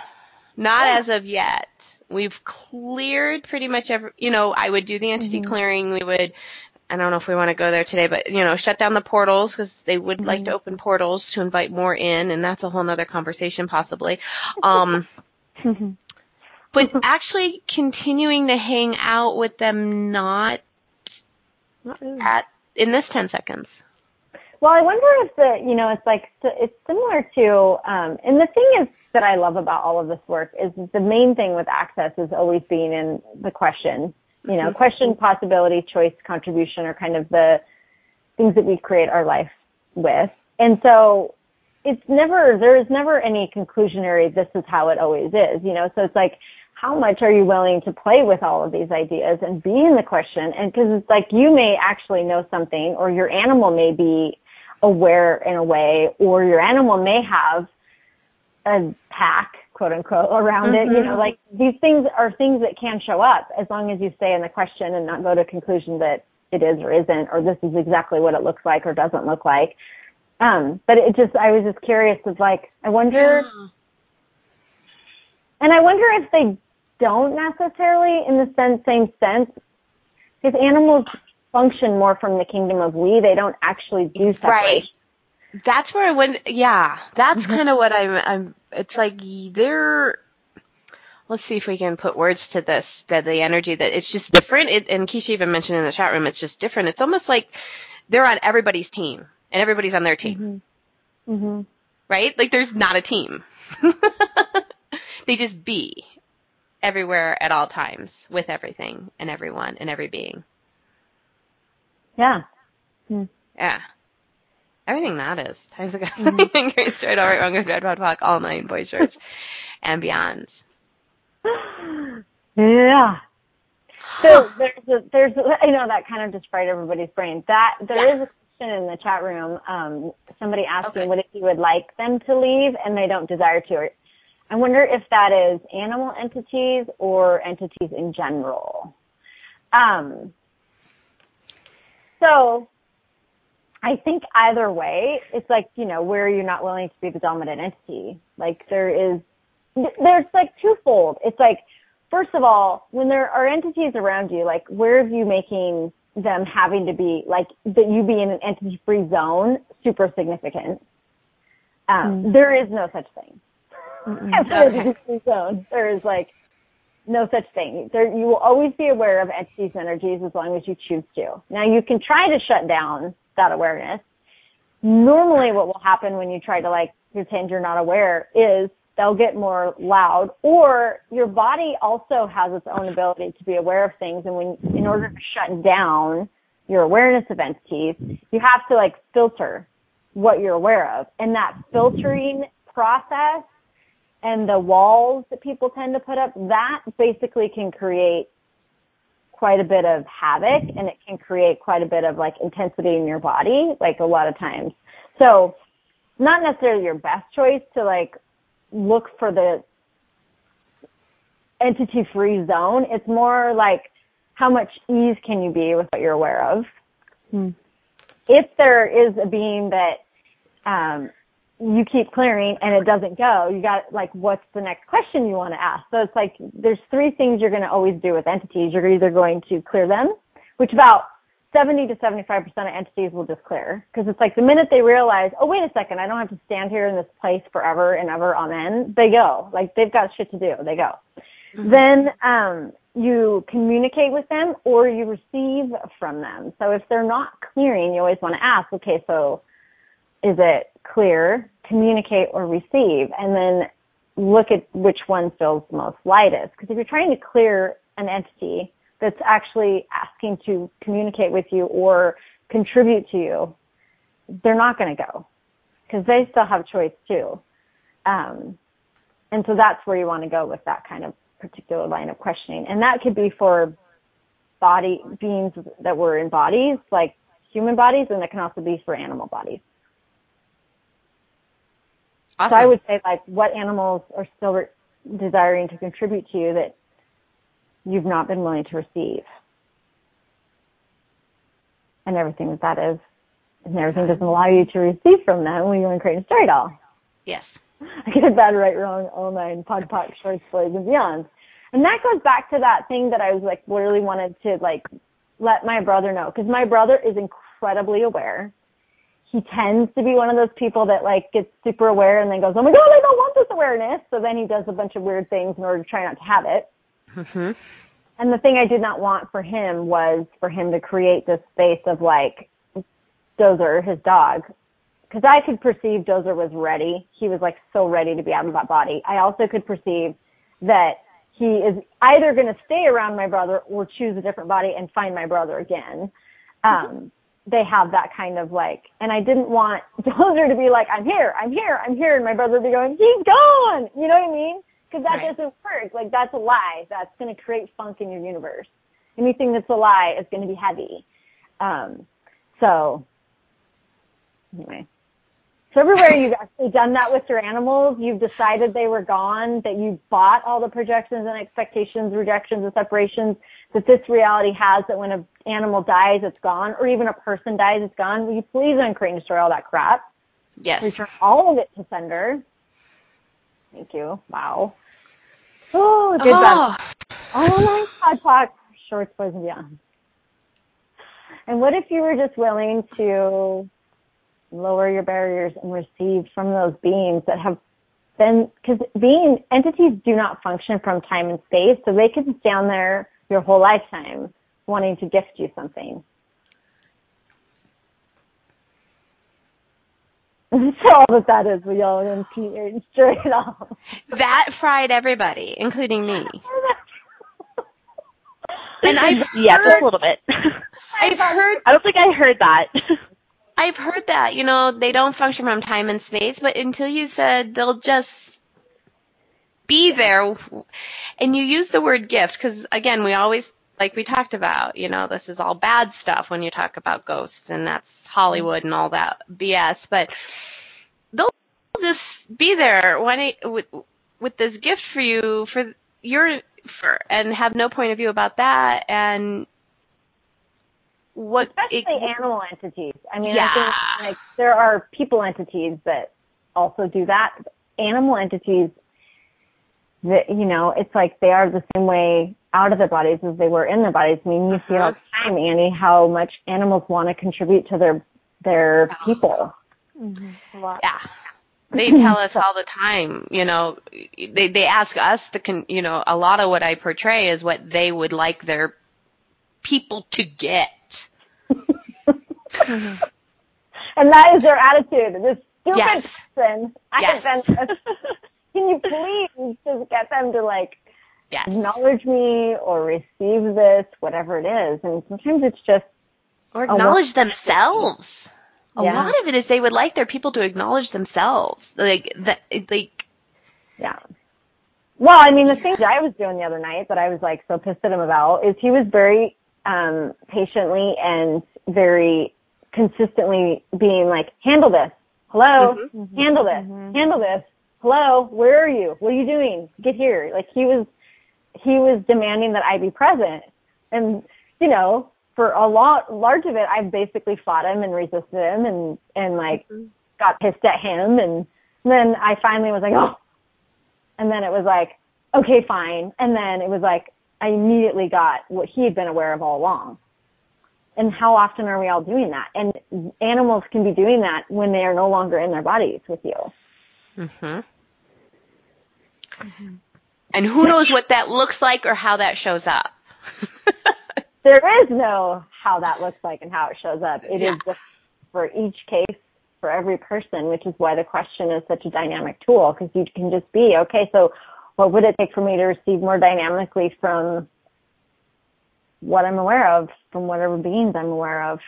not yeah. as of yet. We've cleared pretty much every, you know, I would do the entity mm-hmm. clearing. We would, I don't know if we want to go there today, but, you know, shut down the portals because they would mm-hmm. like to mm-hmm. open portals to invite more in, and that's a whole nother conversation possibly. Um, (laughs) but actually continuing to hang out with them not, not really. at, in this 10 seconds. Well, I wonder if the, you know, it's like, it's similar to, um, and the thing is that I love about all of this work is the main thing with access is always being in the question, you know, mm-hmm. question, possibility, choice, contribution are kind of the things that we create our life with. And so it's never, there is never any conclusionary, this is how it always is, you know, so it's like, how much are you willing to play with all of these ideas and be in the question? And because it's like you may actually know something or your animal may be aware in a way, or your animal may have a pack, quote unquote, around mm-hmm. it. You know, mm-hmm. like these things are things that can show up as long as you stay in the question and not go to a conclusion that it is or isn't, or this is exactly what it looks like or doesn't look like. Um, but it just, I was just curious of like, I wonder, yeah. and I wonder if they don't necessarily in the sense, same sense, because animals function more from the kingdom of we. They don't actually do separation. Right. That's where I went. Yeah, that's mm-hmm. kind of what I'm. I'm. It's like they're. Let's see if we can put words to this. That the energy that it's just different. It, and Keisha even mentioned in the chat room, it's just different. It's almost like they're on everybody's team, and everybody's on their team. Mm-hmm. Mm-hmm. Right? Like there's not a team. (laughs) they just be everywhere at all times with everything and everyone and every being. Yeah. Hmm. Yeah. Everything that is. Times ago. Mm-hmm. (laughs) Great straight, all right, wrong, good, bad, bad, talk, all nine boy shorts (laughs) and beyond. (gasps) Yeah. So (sighs) there's a, there's a, I know that kind of just fried everybody's brain. That there yeah. is a question in the chat room. Um, somebody asking okay. what if you would like them to leave and they don't desire to. I wonder if that is animal entities or entities in general. Um, so I think either way, it's like, you know, where you're not willing to be the dominant entity. Like there is, there's like twofold. It's like, first of all, when there are entities around you, like where are you making them having to be, like that you be in an entity free zone super significant? Um, mm-hmm. there is no such thing. Mm-hmm. (laughs) Okay. zone. There is like, no such thing. There, you will always be aware of entities energies as long as you choose to. Now you can try to shut down that awareness. Normally what will happen when you try to like pretend you're not aware is they'll get more loud or your body also has its own ability to be aware of things and when, in order to shut down your awareness of entities, you have to like filter what you're aware of. And that filtering process and the walls that people tend to put up, that basically can create quite a bit of havoc and it can create quite a bit of like intensity in your body, like a lot of times. So not necessarily your best choice to like look for the entity free zone. It's more like how much ease can you be with what you're aware of. Hmm. If there is a being that um, you keep clearing and it doesn't go, you got like, what's the next question you want to ask? So it's like, there's three things you're going to always do with entities. You're either going to clear them, which about 70 to 75% of entities will just clear. Cause it's like the minute they realize, oh, wait a second, I don't have to stand here in this place forever and ever, amen, they go. Like they've got shit to do. They go. Mm-hmm. Then, um, you communicate with them or you receive from them. So if they're not clearing, you always want to ask, okay, so is it clear, communicate or receive, and then look at which one feels most lightest. Because if you're trying to clear an entity that's actually asking to communicate with you or contribute to you, they're not going to go because they still have choice too. Um, and so that's where you want to go with that kind of particular line of questioning. And that could be for body beings that were in bodies, like human bodies, and it can also be for animal bodies. Awesome. So I would say like what animals are still re- desiring to contribute to you that you've not been willing to receive. And everything that that is. And everything doesn't allow you to receive from them when you want to create a story doll. Yes. (laughs) I get it bad, right, wrong, all nine, pod, pod, shorts, boys, and beyond. And that goes back to that thing that I was like, literally wanted to like let my brother know. Cause my brother is incredibly aware. He tends to be one of those people that like gets super aware and then goes, oh my god, I don't want this awareness. So then he does a bunch of weird things in order to try not to have it. Mm-hmm. And the thing I did not want for him was for him to create this space of like Dozer, his dog, because I could perceive Dozer was ready. He was like so ready to be out of that body. I also could perceive that he is either going to stay around my brother or choose a different body and find my brother again. Um, they have that kind of like, and I didn't want (laughs) Dozer to be like, I'm here, I'm here, I'm here, and my brother be going, he's gone. You know what I mean? Because that right. doesn't work. Like that's a lie. That's going to create funk in your universe. Anything that's a lie is going to be heavy. Um, so anyway. So everywhere you've (laughs) actually done that with your animals, you've decided they were gone, that you bought all the projections and expectations, rejections and separations that this reality has that when an animal dies, it's gone, or even a person dies, it's gone. Will you please uncreate and destroy all that crap? Yes. Return all of it to sender. Thank you. Wow. Oh, good oh. Online pod talk, shorts, boys, and beyond. And what if you were just willing to lower your barriers and receive from those beings that have been, because being entities do not function from time and space, so they could stand there your whole lifetime wanting to gift you something. (laughs) so all that that is, we all in (laughs) straight off. That fried everybody, including me. (laughs) and I've yeah, heard, just a little bit. I've heard. I don't think I heard that. I've heard that, you know, they don't function from time and space, but until you said they'll just be there, and you use the word gift, because again, we always, like we talked about, you know, this is all bad stuff when you talk about ghosts, and that's Hollywood and all that BS, but they'll just be there when it, with, with this gift for you, for your, for, and have no point of view about that, and what especially it, animal entities. I mean, yeah. I think like there are people entities that also do that. Animal entities that you know, it's like they are the same way out of their bodies as they were in their bodies. I mean, you uh-huh. see all the time, Annie, how much animals want to contribute to their their oh. people. Mm-hmm. Yeah. They (clears throat) tell us all the time, you know, they they ask us to con, you know, a lot of what I portray is what they would like their people to get. (laughs) and that is their attitude. This stupid yes. person. I yes. have been. (laughs) Can you please just get them to like yes. acknowledge me or receive this, whatever it is? And sometimes it's just or acknowledge themselves. A yeah. lot of it is they would like their people to acknowledge themselves, like that, like. Yeah. Well, I mean, the thing I was doing the other night that I was like so pissed at him about is he was very um, patiently and very consistently being like, handle this. Hello? Mm-hmm. Handle this. Mm-hmm. Handle this. Hello? Where are you? What are you doing? Get here. Like he was, he was demanding that I be present. And, you know, for a lot, large of it, I basically fought him and resisted him and, and like mm-hmm. got pissed at him. And then I finally was like, oh, and then it was like, okay, fine. And then it was like, I immediately got what he had been aware of all along. And how often are we all doing that? And animals can be doing that when they are no longer in their bodies with you. Mhm. Mm-hmm. And who knows what that looks like or how that shows up? (laughs) there is no how that looks like and how it shows up. It yeah. is just for each case, for every person, which is why the question is such a dynamic tool because you can just be, okay, so what would it take for me to receive more dynamically from what I'm aware of from whatever beings I'm aware of.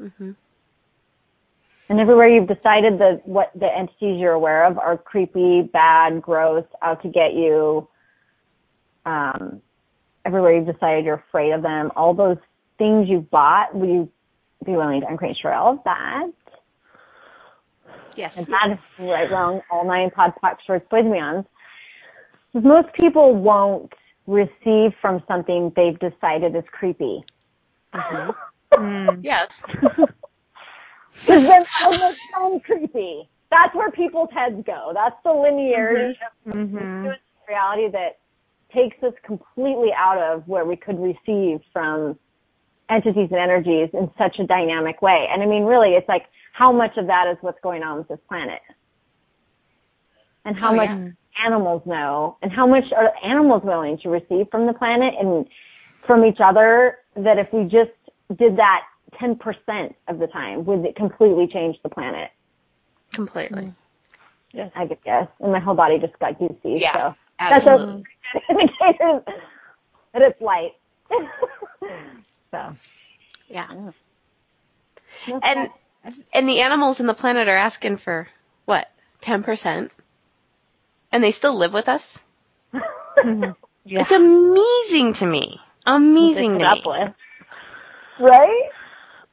Mm-hmm. And everywhere you've decided that what the entities you're aware of are creepy, bad, gross, out to get you, um, everywhere you've decided you're afraid of them, all those things you've bought, will you be willing to uncreate all of that? Yes. And that is right, wrong, all nine pod, poc, shorts, boys, and beyonds. Most people won't receive from something they've decided is creepy. Mm-hmm. (laughs) Yes. (laughs) Because then it'll sound creepy. That's where people's heads go. That's the linearity Mm-hmm. of reality that takes us completely out of where we could receive from entities and energies in such a dynamic way. And I mean, really, it's like how much of that is what's going on with this planet? And how Oh, much yeah. animals know and how much are animals willing to receive from the planet and from each other that if we just did that 10% of the time, would it completely change the planet? Completely. Mm. Yeah. I could guess. And my whole body just got goosey. Yeah, So Absolutely. that's a (laughs) indicator that it's light. (laughs) so. Yeah. no And and the animals in the planet are asking for what? Ten percent. And they still live with us? Mm-hmm. Yeah. It's amazing to me. Amazing Put to up me. with. Right?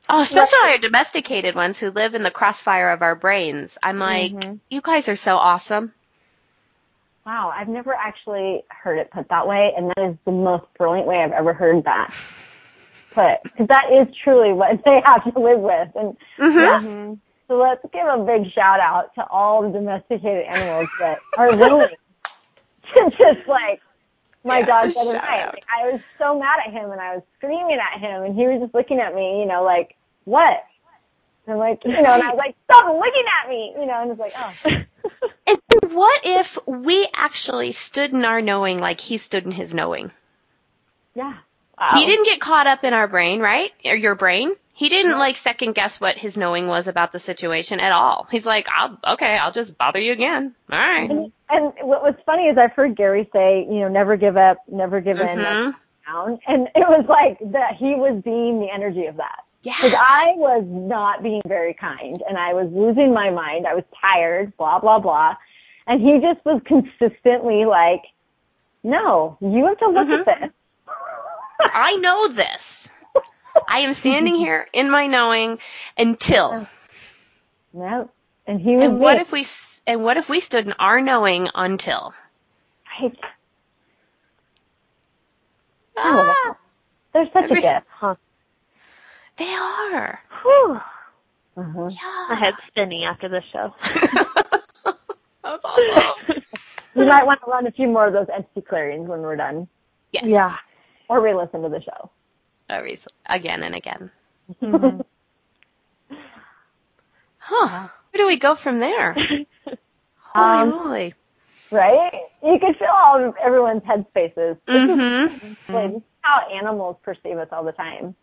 Oh, especially our domesticated ones who live in the crossfire of our brains. I'm like, Mm-hmm. you guys are so awesome. Wow, I've never actually heard it put that way, and that is the most brilliant way I've ever heard that put. Because that is truly what (laughs) they have to live with. And Mm-hmm. so let's give a big shout out to all the domesticated animals that are willing (laughs) to just like my Yeah, dog (laughs) the other night. Like, I was so mad at him and I was screaming at him and he was just looking at me, you know, like, what? And I'm like, you know, and I was like, stop looking at me, you know, and it's like, oh. (laughs) And what if we actually stood in our knowing like he stood in his knowing? Yeah. Wow. He didn't get caught up in our brain, right? Or your brain. He didn't like second guess what his knowing was about the situation at all. He's like, I'll, okay, I'll just bother you again. All right. And, and what was funny is I've heard Gary say, you know, never give up, never give in, never Mhm. down. And it was like that he was being the energy of that. Because Yes. I was not being very kind and I was losing my mind. I was tired, blah, blah, blah. And he just was consistently like, no, you have to look at this. I know this. I am standing here in my knowing until. no. And he was And what being- if we and what if we stood in our knowing until? right. Oh, Ah, They're such Every- a gift, huh? they are. Whew. Uh-huh. Yeah. My head's spinning after this show. (laughs) (laughs) That's awesome. We might want to run a few more of those entity clearings when we're done. Yes. yeah. Or re-listen to the show. Every- Again and again. Mhm. (laughs) Huh. Where do we go from there? (laughs) Holy Um, moly. right? You can feel all of everyone's headspaces. Mm-hmm. like, this is how animals perceive us all the time.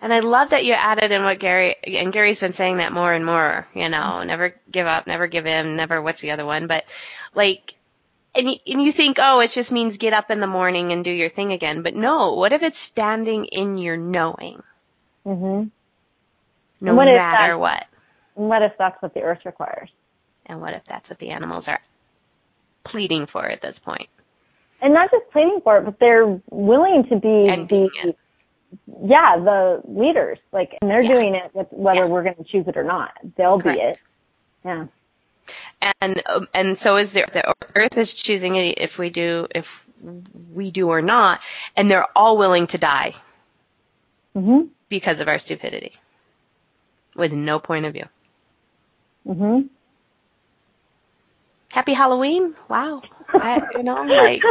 And I love that you added in what Gary and Gary's been saying that more and more. You know, never give up, never give in, never. What's the other one? But like, and you, and you think, oh, it just means get up in the morning and do your thing again. But no, what if it's standing in your knowing, hmm no What matter what? And what if that's what the earth requires? And what if that's what the animals are pleading for at this point? And not just pleading for it, but they're willing to be And the, it. yeah, the leaders. Like, and they're Yeah. doing it with whether Yeah. we're going to choose it or not. They'll Correct. be it. Yeah. And um, and so is the the earth is choosing it if we do if we do or not and they're all willing to die hmm because of our stupidity with no point of view. Hmm happy halloween? Wow. I, you know like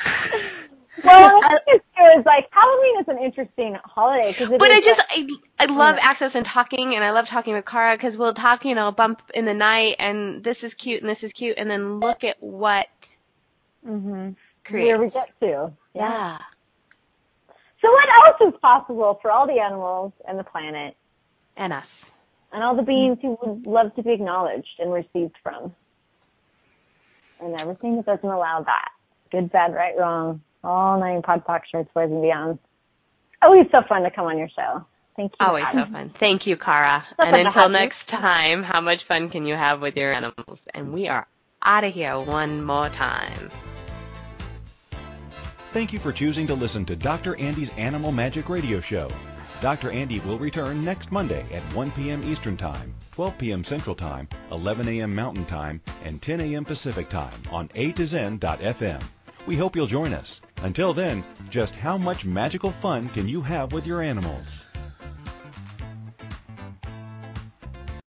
(laughs) Well, (laughs) I think it's like Halloween is an interesting holiday because but I just I, I love access and talking and I love talking with Cara because we'll talk you know bump in the night and this is cute and this is cute and then look at what hmm creates where we get to. yeah. So what else is possible for all the animals and the planet? And us. And all the beings who would love to be acknowledged and received from? And everything that doesn't allow that. Good, bad, right, wrong, all nine Pod Poc shirts, boys and beyond. Always so fun to come on your show. Thank you. Always so fun. Thank you, Cara. So and until have you. next time, how much fun can you have with your animals? And we are out of here one more time. Thank you for choosing to listen to Dr. Andy's Animal Magic Radio Show. Dr. Andy will return next Monday at 1 p.m. Eastern Time, 12 p.m. Central Time, 11 a.m. Mountain Time, and 10 a.m. Pacific Time on A2Zen.fm. We hope you'll join us. Until then, just how much magical fun can you have with your animals?